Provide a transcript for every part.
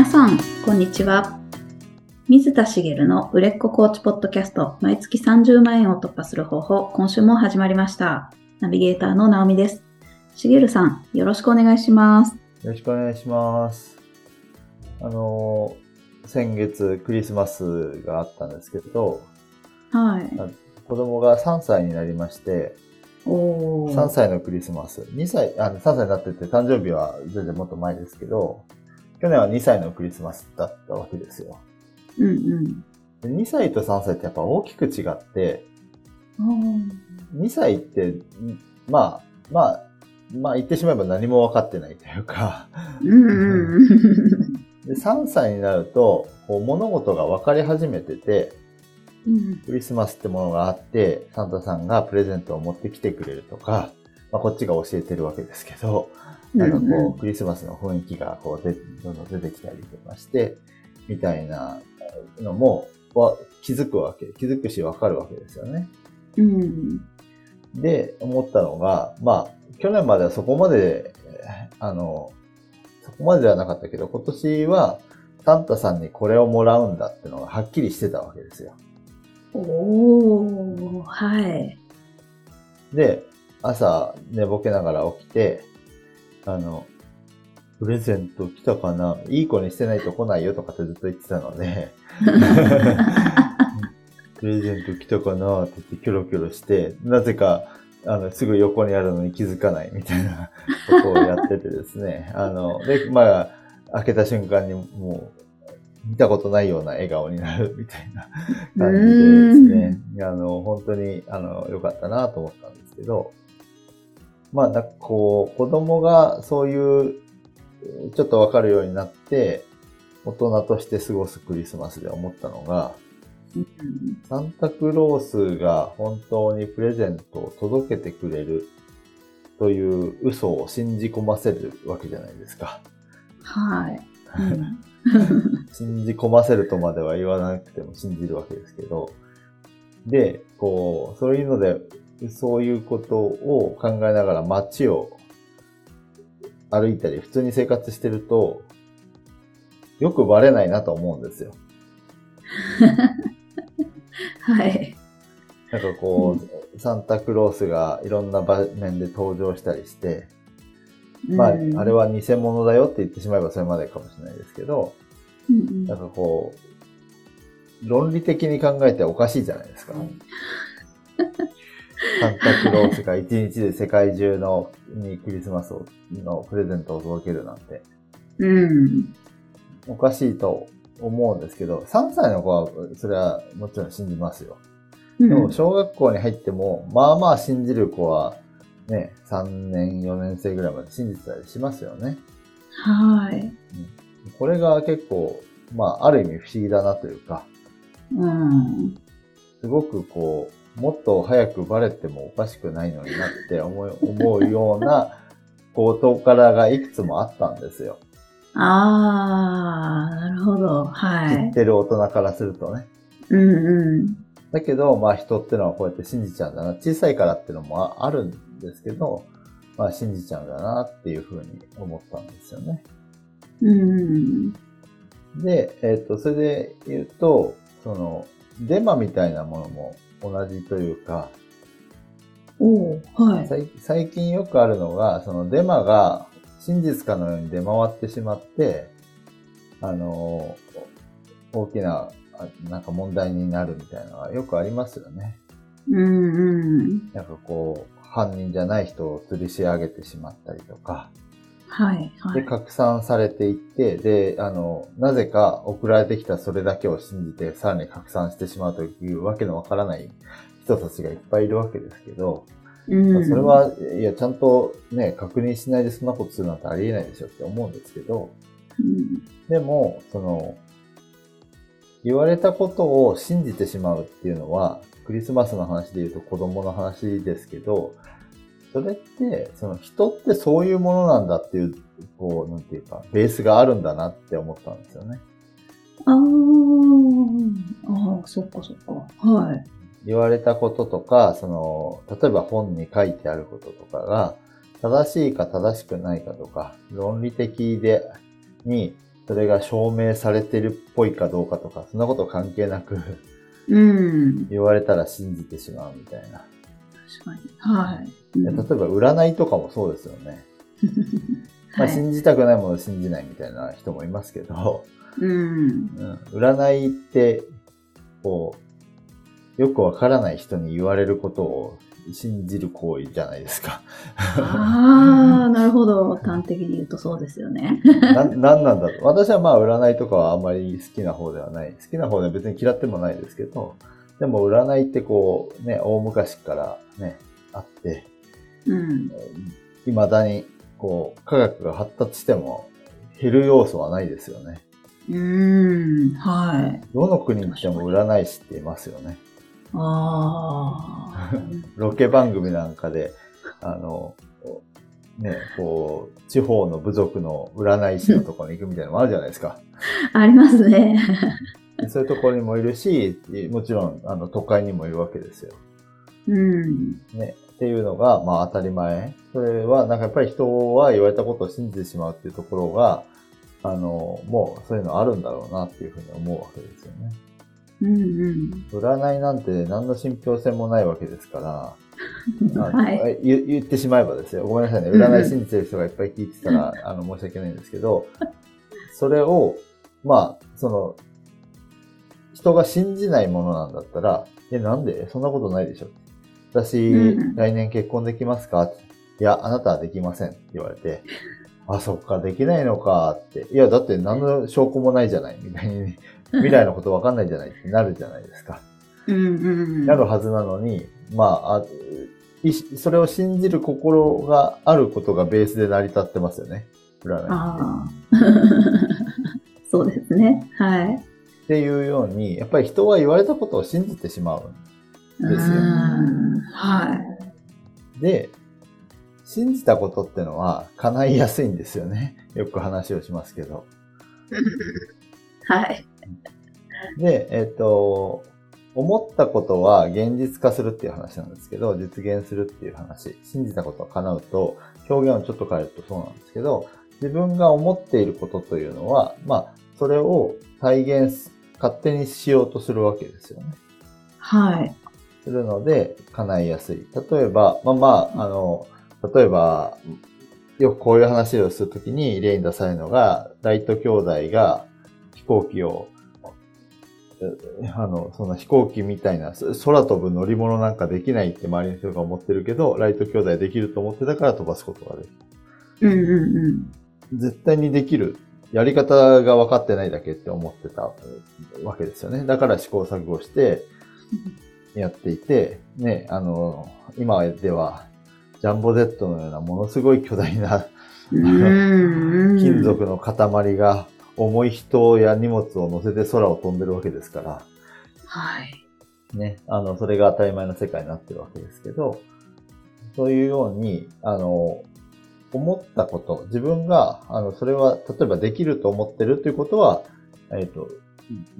皆さん、こんにちは。水田茂の売れっ子コーチポッドキャスト、毎月30万円を突破する方法、今週も始まりました。ナビゲーターの直美です。茂さん、よろしくお願いします。よろしくお願いします。あのー、先月クリスマスがあったんですけど、はい。子供が3歳になりまして、おー。3歳のクリスマス、2歳、あの3歳になってて誕生日は全然もっと前ですけど、去年は2歳のクリスマスだったわけですよ。うんうん。で2歳と3歳ってやっぱ大きく違って、おー2歳って、んまあ、まあ、まあ言ってしまえば何も分かってないというか。で3歳になると、物事が分かり始めてて、うんクリスマスってものがあって、サンタさんがプレゼントを持ってきてくれるとか、まあ、こっちが教えてるわけですけど、なんかこう、クリスマスの雰囲気がこうでどんどん出てきたりとかして、みたいなのも、わ気づくわけ、気づくしわかるわけですよね。うん。で、思ったのが、まあ、去年まではそこまで、えーあの、そこまでではなかったけど、今年は、サンタさんにこれをもらうんだってのがはっきりしてたわけですよ。おー、はい。で、朝寝ぼけながら起きて、あの、プレゼント来たかな？いい子にしてないと来ないよとかってずっと言ってたので、プレゼント来たかな？って言ってキョロキョロして、なぜか、あの、すぐ横にあるのに気づかないみたいな ことをやっててですね。あの、で、まあ、開けた瞬間にもう、見たことないような笑顔になるみたいな 感じでですね。あの、本当に、あの、良かったなと思ったんですけど、まあ、なんかこう、子供がそういう、ちょっとわかるようになって、大人として過ごすクリスマスで思ったのが、うんサンタクロースが本当にプレゼントを届けてくれるという嘘を信じ込ませるわけじゃないですか。はい。うん 信じ込ませるとまでは言わなくても信じるわけですけど。で、こう、そういうので、そういうことを考えながら街を歩いたり、普通に生活してると、よくバレないなと思うんですよ。はい。なんかこう、サンタクロースがいろんな場面で登場したりして、まあ、うんあれは偽物だよって言ってしまえばそれまでかもしれないですけど、うんなんかこう、論理的に考えておかしいじゃないですか。サンタクロースが一日で世界中のにクリスマスをのプレゼントを届けるなんて、うん。おかしいと思うんですけど、3歳の子はそれはもちろん信じますよ。ででも、小学校に入っても、まあまあ信じる子は、ね、3年、4年生ぐらいまで信じてたりしますよね。はい。これが結構、まあ、ある意味不思議だなというか、うん。すごくこう、もっと早くバレてもおかしくないのになって思い 思うような、こう、事柄がいくつもあったんですよ。ああ、なるほど。はい。知ってる大人からするとね。うんうん。だけど、まあ人ってのはこうやって信じちゃうんだな。小さいからっていうのもああるんですけど、まあ信じちゃうんだなっていうふうに思ったんですよね。うん。で、えっ、と、それで言うと、その、デマみたいなものも同じというか、おーはい。最最近よくあるのが、そのデマが真実かのように出回ってしまって、あの、大きな、あなんか問題になるみたいなのがよくありますよね。うんうん。なんかこう、犯人じゃない人を吊りし上げてしまったりとか、はい。はで、い。拡散されていって、で、あの、なぜか送られてきたそれだけを信じて、さらに拡散してしまうというわけのわからない人たちがいっぱいいるわけですけど、うんそれ、は、いや、ちゃんとね、確認しないでそんなことするなんてありえないでしょって思うんですけど、うんでも、その、言われたことを信じてしまうっていうのは、クリスマスの話で言うと子供の話ですけど、それって、その人ってそういうものなんだっていう、こう、なんていうか、ベースがあるんだなって思ったんですよね。あーあー、そっかそっか。はい。言われたこととか、その、例えば本に書いてあることとかが、正しいか正しくないかとか、論理的で、に、それが証明されてるっぽいかどうかとか、そんなこと関係なくうん。言われたら信じてしまうみたいな。確かに。はい。例えば占いとかもそうですよね。まあ、はい。信じたくないものを信じないみたいな人もいますけど、うん。うん、占いって、こう、よくわからない人に言われることを信じる行為じゃないですか。ああ、なるほど。端的に言うとそうですよね。な、なんなんだと。私はまあ占いとかはあんまり好きな方ではない。好きな方では別に嫌ってもないですけど、でも占いってこう、ね、大昔からね、あって、うん。未だにこう、科学が発達しても減る要素はないですよね。うーん。はい。どの国に行っても占い師っていますよね。ああ。ロケ番組なんかで、あの、ね、こう、地方の部族の占い師のところに行くみたいなのもあるじゃないですか。ありますね。でそういうところにもいるし、もちろん、あの、都会にもいるわけですよ。うん。ね。っていうのが、まあ当たり前。それは、なんかやっぱり人は言われたことを信じてしまうっていうところが、あの、もうそういうのあるんだろうなっていうふうに思うわけですよね。うんうん。占いなんて何の信憑性もないわけですから、はい。言言ってしまえばですよ。ごめんなさいね。占い信じてる人がいっぱい聞いてたら、あの、申し訳ないんですけど、それを、まあ、その、人が信じないものなんだったら、え、なんで？そんなことないでしょ私、うん来年結婚できますかいや、あなたはできませんって言われて、あ、そっか、できないのかって。いや、だって何の証拠もないじゃないみたいに、未来のことわかんないじゃないってなるじゃないですか。うんうん。なるはずなのに、まあ、あいそれを信じる心があることがベースで成り立ってますよね。占い。そうですね。はい。っていうように、やっぱり人は言われたことを信じてしまう。ですようんはい。で、信じたことってのは叶いやすいんですよね。よく話をしますけど。はい。で、えっ、と、思ったことは現実化するっていう話なんですけど、実現するっていう話。信じたことは叶うと、表現をちょっと変えるとそうなんですけど、自分が思っていることというのは、まあ、それを体現す、勝手にしようとするわけですよね。はい。するので、叶いやすい。例えば、まあまあ、あの、例えば、よくこういう話をするときに例に出されるのが、ライト兄弟が飛行機を、えあの、そんな飛行機みたいな、そ空飛ぶ乗り物なんかできないって周りの人が思ってるけど、ライト兄弟できると思ってたから飛ばすことができる。うんうんうん。絶対にできる。やり方が分かってないだけって思ってたわけですよね。だから試行錯誤して やっていて、ね、あの、今では、ジャンボ Z のようなものすごい巨大なうん金属の塊が重い人や荷物を乗せて空を飛んでるわけですから、はい。ね、あの、それが当たり前の世界になってるわけですけど、そういうように、あの、思ったこと、自分が、あの、それは、例えばできると思ってるということは、えっ、と、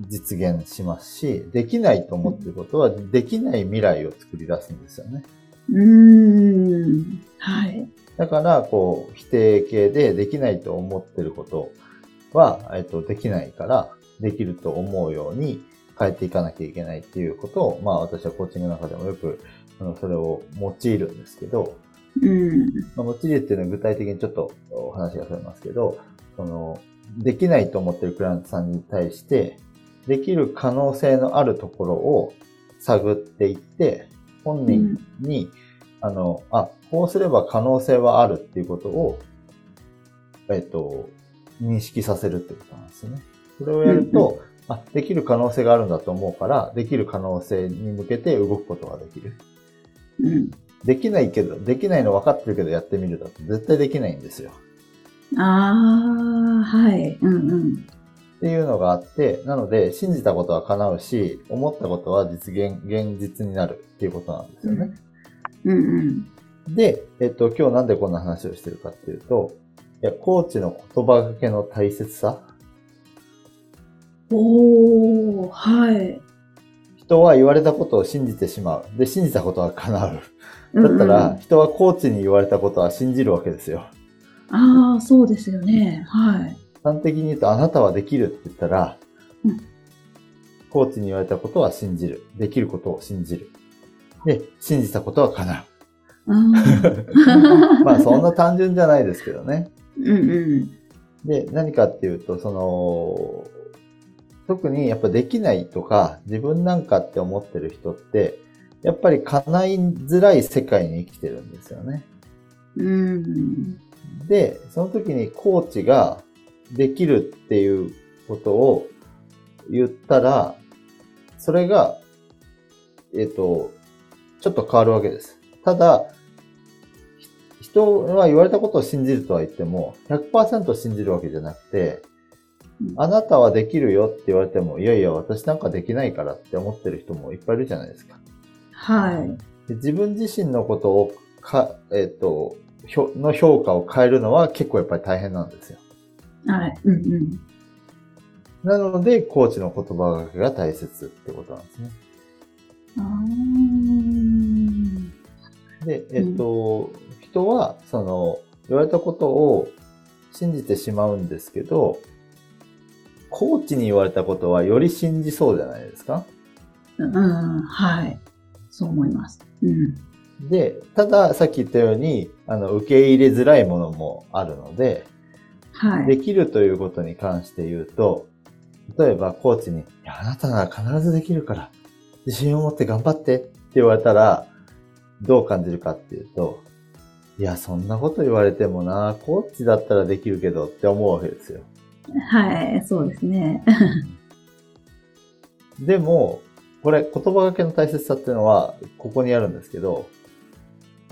実現しますし、できないと思ってることは、できない未来を作り出すんですよね。うーん。はい。だから、こう、否定形でできないと思ってることは、えっ、と、できないから、できると思うように変えていかなきゃいけないっていうことを、まあ私はコーチングの中でもよく、あのそれを用いるんですけど、うん。まあ、用いるっていうのは具体的にちょっとお話がされますけど、その、できないと思ってるクライアントさんに対して、できる可能性のあるところを探っていって、本人に、あの、あ、こうすれば可能性はあるっていうことを、えっと、認識させるってことなんですよね。それをやると、あ、できる可能性があるんだと思うから、できる可能性に向けて動くことができる。うん。できないけど、できないの分かってるけどやってみるだと絶対できないんですよ。ああ、はい。うんうん。っていうのがあって、なので、信じたことは叶うし、思ったことは実現、現実になるっていうことなんですよね。うんうん。で、えっと、今日なんでこんな話をしてるかっていうと、いや、コーチの言葉がけの大切さ。おー、はい。人は言われたことを信じてしまう。で、信じたことは叶う。だったら、人はコーチに言われたことは信じるわけですよ。ああ、そうですよね。はい。端的に言うと、あなたはできるって言ったら、うんコーチに言われたことは信じる。できることを信じる。で、信じたことは叶うん。う。まあ、そんな単純じゃないですけどね。うんうん。で、何かっていうと、その、特にやっぱできないとか、自分なんかって思ってる人って、やっぱり叶いづらい世界に生きてるんですよね。うん。で、その時にコーチができるっていうことを言ったら、それが、えっ、と、ちょっと変わるわけです。ただ、ひ人は言われたことを信じるとは言っても、100%信じるわけじゃなくて、あなたはできるよって言われても、いやいや、私なんかできないからって思ってる人もいっぱいいるじゃないですか。はい。で自分自身のことをか、えっ、と、ひょの評価を変えるのは結構やっぱり大変なんですよ。はい。うんうん。なので、コーチの言葉がけが大切ってことなんですね。で、えっと、人は、その、言われたことを信じてしまうんですけど、コーチに言われたことはより信じそうじゃないですかうん。はい。そう思います。うん。で、ただ、さっき言ったように、あの、受け入れづらいものもあるので、はい。できるということに関して言うと、例えばコーチに、いや、あなたなら必ずできるから、自信を持って頑張ってって言われたら、どう感じるかっていうと、いや、そんなこと言われてもな、コーチだったらできるけどって思うわけですよ。はい。そうですね。でも、これ言葉がけの大切さっていうのは、ここにあるんですけど、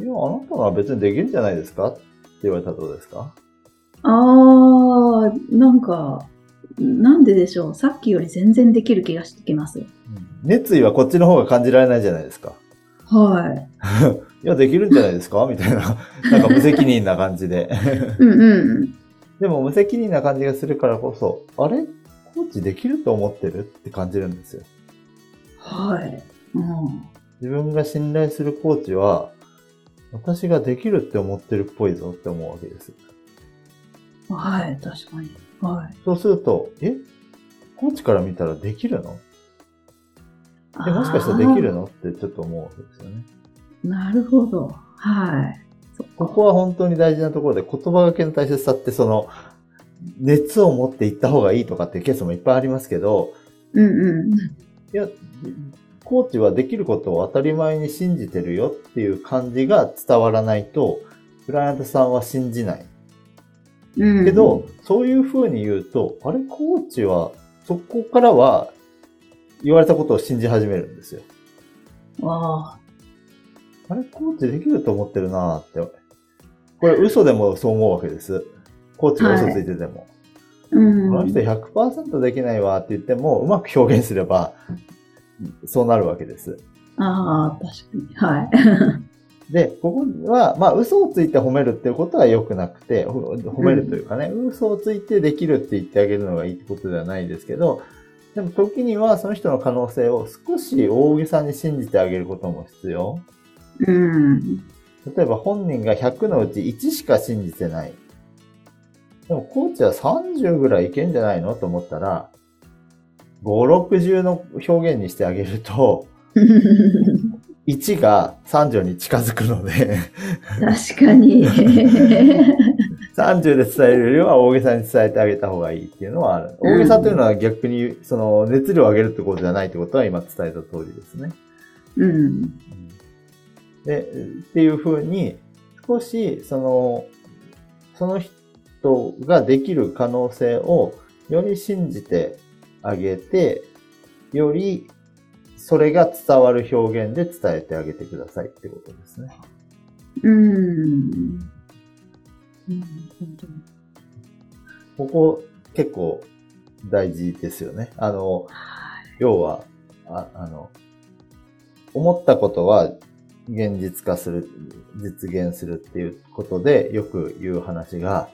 いや、あなたなら別にできるんじゃないですかって言われたらどうですか？ああ、なんか、なんででしょう？さっきより全然できる気がしてきます。熱意はこっちの方が感じられないじゃないですか。はい や、できるんじゃないですか？みたいな。なんか無責任な感じで。い。うんうん。でも無責任な感じがするからこそ、あれ？コーチできると思ってる？って感じるんですよ。はい。うん。自分が信頼するコーチは、私ができるって思ってるっぽいぞって思うわけです。はい、確かに。はい。そうすると、え？コーチから見たらできるの？え、もしかしたらできるの？ってちょっと思うわけですよね。なるほど。はい。ここは本当に大事なところで、言葉がけの大切さってその、熱を持っていった方がいいとかっていうケースもいっぱいありますけど、うんうん。いや、コーチはできることを当たり前に信じてるよっていう感じが伝わらないと、クライアントさんは信じない。うん、けど、そういう風に言うと、あれ、コーチは、そこからは、言われたことを信じ始めるんですよ。わあ、あれ、コーチできると思ってるなーって。これ嘘でもそう思うわけです。コーチが嘘ついてても。うん。この人100%できないわって言っても、うまく表現すれば、そうなるわけです。ああ、確かに。はい。で、ここは、まあ、嘘をついて褒めるっていうことは良くなくて、ほ褒めるというかね、嘘をついてできるって言ってあげるのがいいってことではないですけど、でも時にはその人の可能性を少し大げさに信じてあげることも必要。うん。例えば本人が100のうち1しか信じてない。でもコーチは30ぐらいいけんじゃないの？と思ったら、5、60の表現にしてあげると、1が30に近づくので、確かに。30で伝えるよりは大げさに伝えてあげた方がいいっていうのはある。大げさというのは逆に、その熱量を上げるってことじゃないってことは今伝えた通りですね。うん。で、っていうふうに、少し、その、その人人ができる可能性をより信じてあげて、よりそれが伝わる表現で伝えてあげてくださいってことですね。うん。うん。本当にここ結構大事ですよね。あの、はい要は、ああの、思ったことは現実化する、実現するっていうことでよく言う話が、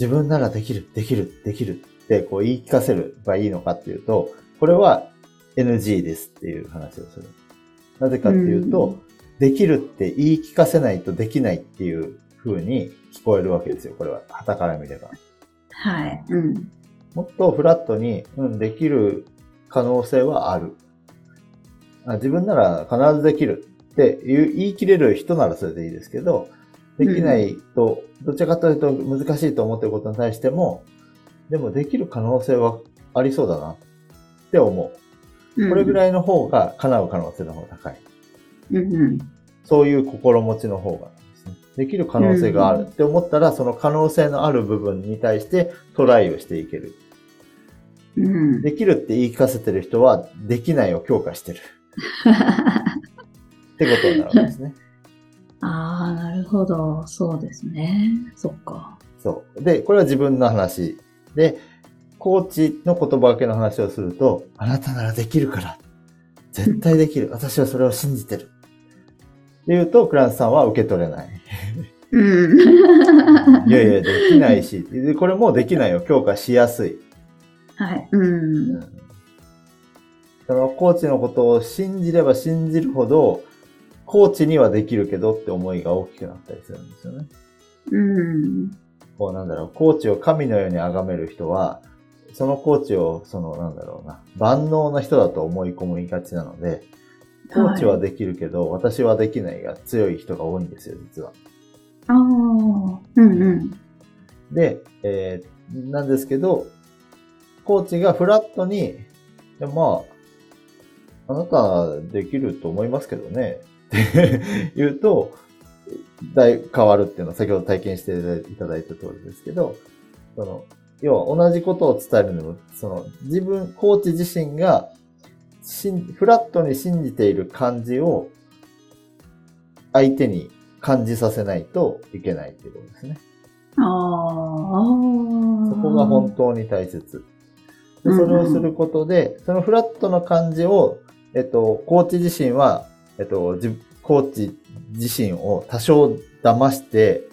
自分ならできる、できる、できるってこう言い聞かせればいいのかっていうと、これは NG ですっていう話をする。なぜかっていうと、うんできるって言い聞かせないとできないっていう風に聞こえるわけですよ。これは、旗から見れば。はい。うん。もっとフラットに、うん、できる可能性はある。あ自分なら必ずできるって言い切れる人ならそれでいいですけど、できないと、どちらかというと難しいと思ってることに対しても、でもできる可能性はありそうだなって思う。これぐい。らいの方が叶う可能性の方が高い。うんうん。そういう心持ちの方がですね。できる可能性があるって思ったら、その可能性のある部分に対してトライをしていける。うん。できるって言い聞かせてる人は、できないを強化してる。ってことになるわけですね。ああ、なるほど。そうですね。そっか。そう。で、これは自分の話。で、コーチの言葉分けの話をすると、あなたならできるから。絶対できる。私はそれを信じてる。って言うと、クランスさんは受け取れない。うん。いやいや、できないし。でこれもできないを強化しやすい。はい。うん。そのコーチのことを信じれば信じるほど、コーチにはできるけどって思いが大きくなったりするんですよね。うん。こうなんだろう、コーチを神のように崇める人は、そのコーチを、そのなんだろうな、万能な人だと思い込みがちなので、コーチはできるけど、私はできないが強い人が多いんですよ、実は。ああ。うんうん。で、えーなんですけど、コーチがフラットに、いやまあ、あなたできると思いますけどね、って言うと、だい変わるっていうのは先ほど体験していただいた通りですけど、その、要は同じことを伝えるのも、その、自分、コーチ自身が、しんフラットに信じている感じを、相手に感じさせないといけないっていうことですね。ああ。そこが本当に大切。でそれをすることで、そのフラットな感じを、えっと、コーチ自身は、えっと、じコーチ自身を多少騙して、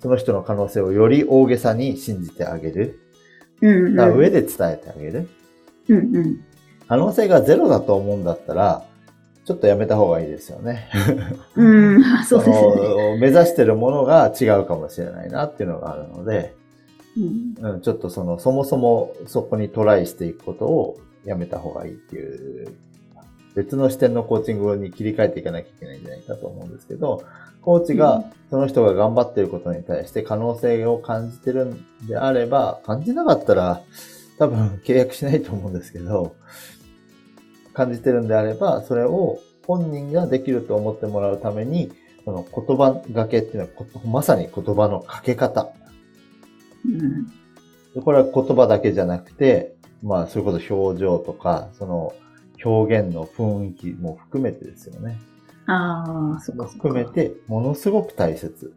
その人の可能性をより大げさに信じてあげる。うんうん。た上で伝えてあげる。うんうん。可能性がゼロだと思うんだったら、ちょっとやめた方がいいですよね。うん。そうですね。の目指してるものが違うかもしれないなっていうのがあるので、うんうん、ちょっとその、そもそもそこにトライしていくことをやめた方がいいっていう、別の視点のコーチングに切り替えていかなきゃいけないんじゃないかと思うんですけど、コーチうんがその人が頑張ってることに対して可能性を感じてるんであれば、感じなかったら多分契約しないと思うんですけど、感じてるんであれば、それを本人ができると思ってもらうために、その言葉がけっていうのはまさに言葉のかけ方。うん。でこれは言葉だけじゃなくて、まあ、それこそ表情とか、その表現の雰囲気も含めてですよね。ああ、そっかそっか。含めて、ものすごく大切。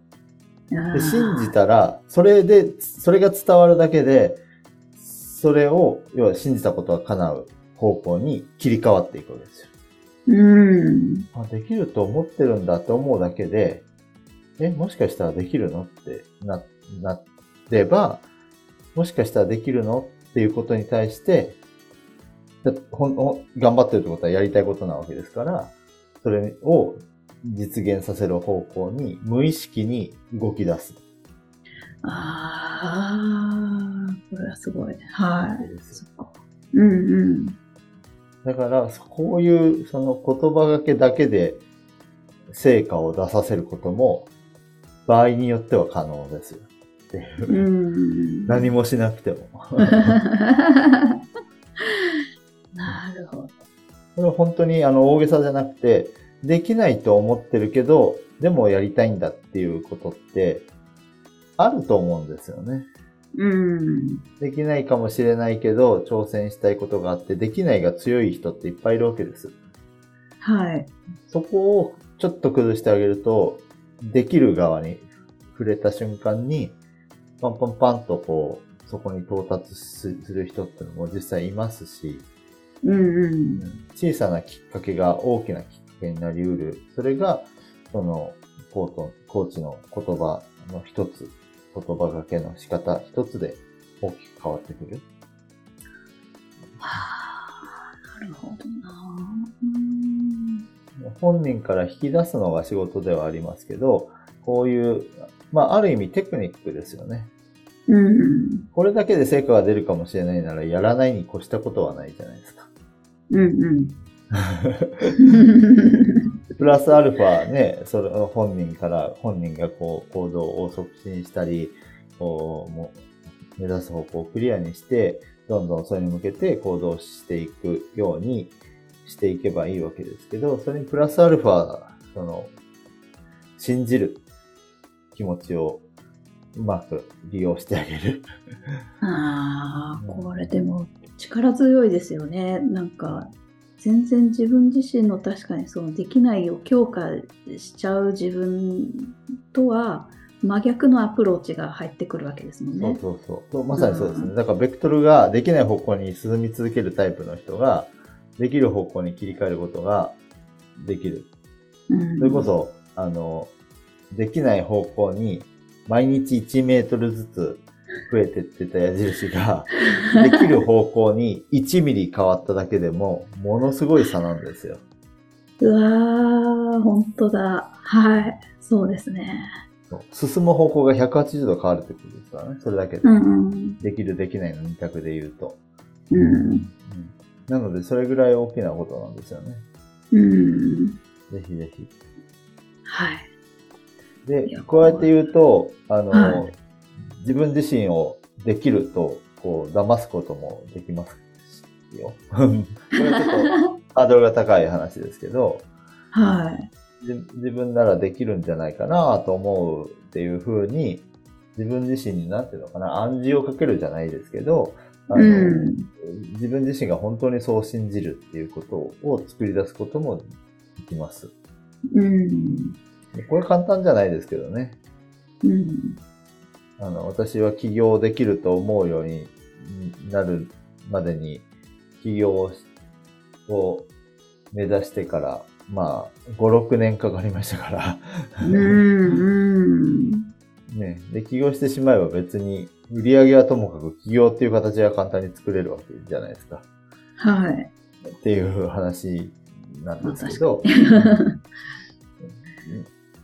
で、信じたら、それで、それが伝わるだけで、それを、要は信じたことが叶う方向に切り替わっていくわけですよ。うん。あ、できると思ってるんだって思うだけで、え、もしかしたらできるのってな、なれば、もしかしたらできるのっていうことに対して、だほんほん頑張ってるってことはやりたいことなわけですから、それを実現させる方向に無意識に動き出すああ、これはすごい。はい。ですよ。そっか。うんうん。だから、こういうその言葉がけだけで成果を出させることも、場合によっては可能ですよ。っていううん。何もしなくても。なるほど。これは本当にあの大げさじゃなくて、できないと思ってるけど、でもやりたいんだっていうことって、あると思うんですよね。うん。できないかもしれないけど、挑戦したいことがあって、できないが強い人っていっぱいいるわけです。はい。そこをちょっと崩してあげると、できる側に触れた瞬間に、パンパンパンとこう、そこに到達する人ってのも実際いますし、うんうん。小さなきっかけが大きなきっかけになり得る。それが、その、コート、コーチの言葉の一つ、言葉がけの仕方一つで大きく変わってくる。はあ、なるほどな。うん。本人から引き出すのが仕事ではありますけど、こういう、まあ、ある意味テクニックですよね。うん。これだけで成果が出るかもしれないなら、やらないに越したことはないじゃないですか。うんうん。プラスアルファね、それ本人から、本人がこう行動を促進したり、こうもう目指す方向をクリアにして、どんどんそれに向けて行動していくようにしていけばいいわけですけど、それにプラスアルファ、その、信じる気持ちをうまく利用してあげる。ああ、これでも力強いですよね。なんか、全然自分自身の確かにそのできないを強化しちゃう自分とは真逆のアプローチが入ってくるわけですもんね。そうそうそう。まさにそうですね。うんだから、ベクトルができない方向に進み続けるタイプの人が、できる方向に切り替えることができる。うんそれこそ、あの、できない方向に毎日1メートルずつ増えてってた矢印が、できる方向に1ミリ変わっただけでも、ものすごい差なんですよ。うわー、本当だ。はい。そうですね。進む方向が180度変わるってことですからね。それだけで。うんうん。できる、できないの2択で言うと。うん。うんなので、それぐらい大きなことなんですよね。うん。ぜひぜひ。はい。でいや、こうやって言うと、あの、はい自分自身をできると、こう、騙すこともできますよ。これはちょっとハードルが高い話ですけど、はい。じ自分ならできるんじゃないかなと思うっていうふうに、自分自身になんていうのかな、暗示をかけるじゃないですけど、あのうん。自分自身が本当にそう信じるっていうことを作り出すこともできます。うん。これ簡単じゃないですけどね。うん。あの、私は起業できると思うようになるまでに、起業を目指してから、まあ、5、6年かかりましたから、うん。うん。ね。で、起業してしまえば別に、売り上げはともかく起業っていう形が簡単に作れるわけじゃないですか。はい。っていう話なんですけど、うん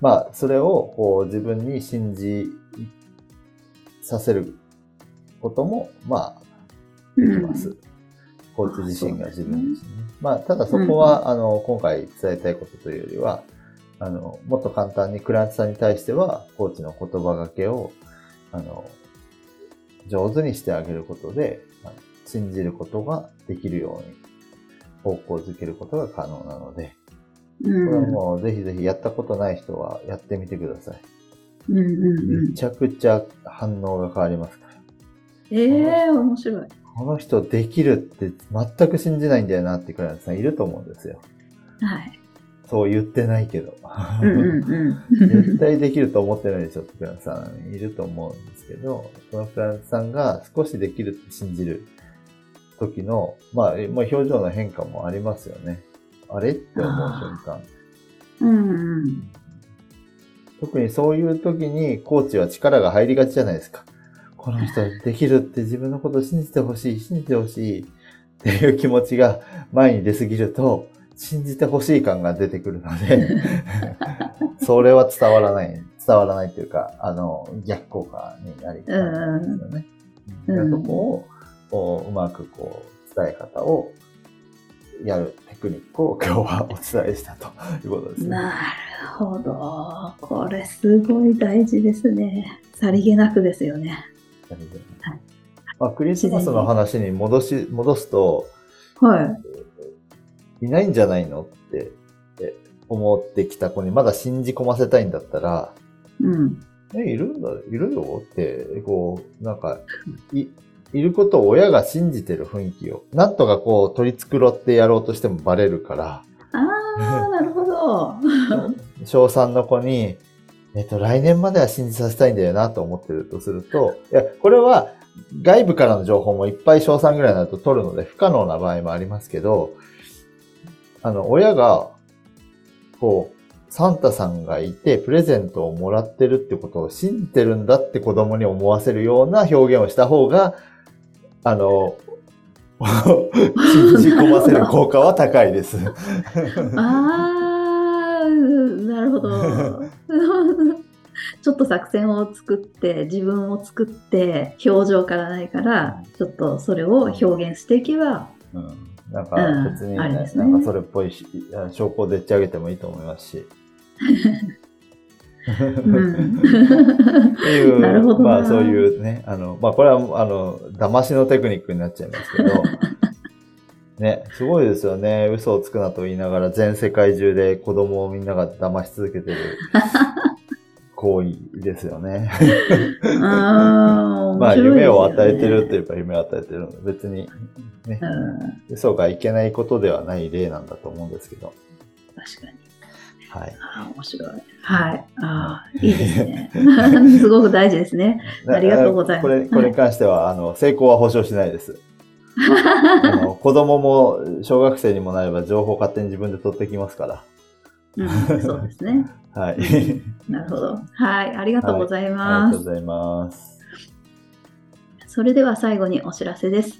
まあ、それをこう自分に信じさせることも、まあ、できます。コーチ自身が自分自身ね。まあ、ただそこは、あの、今回伝えたいことというよりは、あの、もっと簡単にクライアントさんに対しては、コーチの言葉がけを、あの、上手にしてあげることで、信じることができるように、方向づけることが可能なので、これはもうぜひぜひやったことない人はやってみてください。うんうんうんめちゃくちゃ反応が変わりますから。ええー、面白い。この人できるって全く信じないんだよなってクライアントさんいると思うんですよ。はい。そう言ってないけど。うんうんうん。絶対できると思ってないでしょってクライアントさんいると思うんですけど、そのクライアントさんが少しできるって信じる時の、まあ、まあ、表情の変化もありますよね。あれ？って思う瞬間。うんうん。特にそういう時にコーチは力が入りがちじゃないですか。この人できるって自分のことを信じてほしい、信じてほしいっていう気持ちが前に出すぎると、信じてほしい感が出てくるので、それは伝わらない、伝わらないっていうか、あの、逆効果になりがちなんですよね。うんそこを、こう、うまくこう、伝え方をやるックを今日はお伝えしたということですね。なるほど。これすごい大事ですね。さりげなくですよね。はいまあ、クリスマスの話に戻し、戻すと、はい。いないんじゃないのってえ思ってきた子にまだ信じ込ませたいんだったら、うん。え、いるんだ、いるよって、こう、なんか、い、いることを親が信じてる雰囲気を、なんとかこう取り繕ってやろうとしてもバレるから、ああ、なるほど。小3の子に、えっと、来年までは信じさせたいんだよなと思ってるとすると、いや、これは外部からの情報もいっぱい小3ぐらいになると取るので不可能な場合もありますけど、あの、親が、こう、サンタさんがいてプレゼントをもらってるってことを信じてるんだって子供に思わせるような表現をした方が、あの、ませる効果は高いです。ああ、なるほど。ちょっと作戦を作って、自分を作って、表情からないから、ちょっとそれを表現していけば、うん。なんかうん別に、あれですねなんかそれっぽい証拠をでっち上げてもいいと思いますし。うんっていう、なるほどなまあそういうね、あの、まあこれは、あの、騙しのテクニックになっちゃいますけど、ね、すごいですよね。嘘をつくなと言いながら全世界中で子供をみんなが騙し続けてる 行為ですよね。あー まあ夢を与えてるって言えば夢を与えてるので、別にね、うん嘘がいけないことではない例なんだと思うんですけど、確かに。はい。あー面白い。はい。ああ、いいですね。すごく大事ですね。ありがとうございますこれ、これに関しては、あの、成功は保証しないです。あの子供も小学生にもなれば情報勝手に自分で取ってきますから。うん、そうですね。はい。なるほど。はい。ありがとうございあります。がとうございます。それでは最後にお知らせです。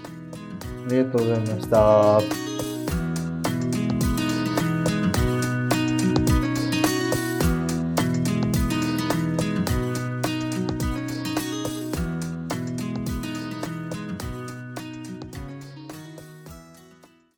ありがとうございました。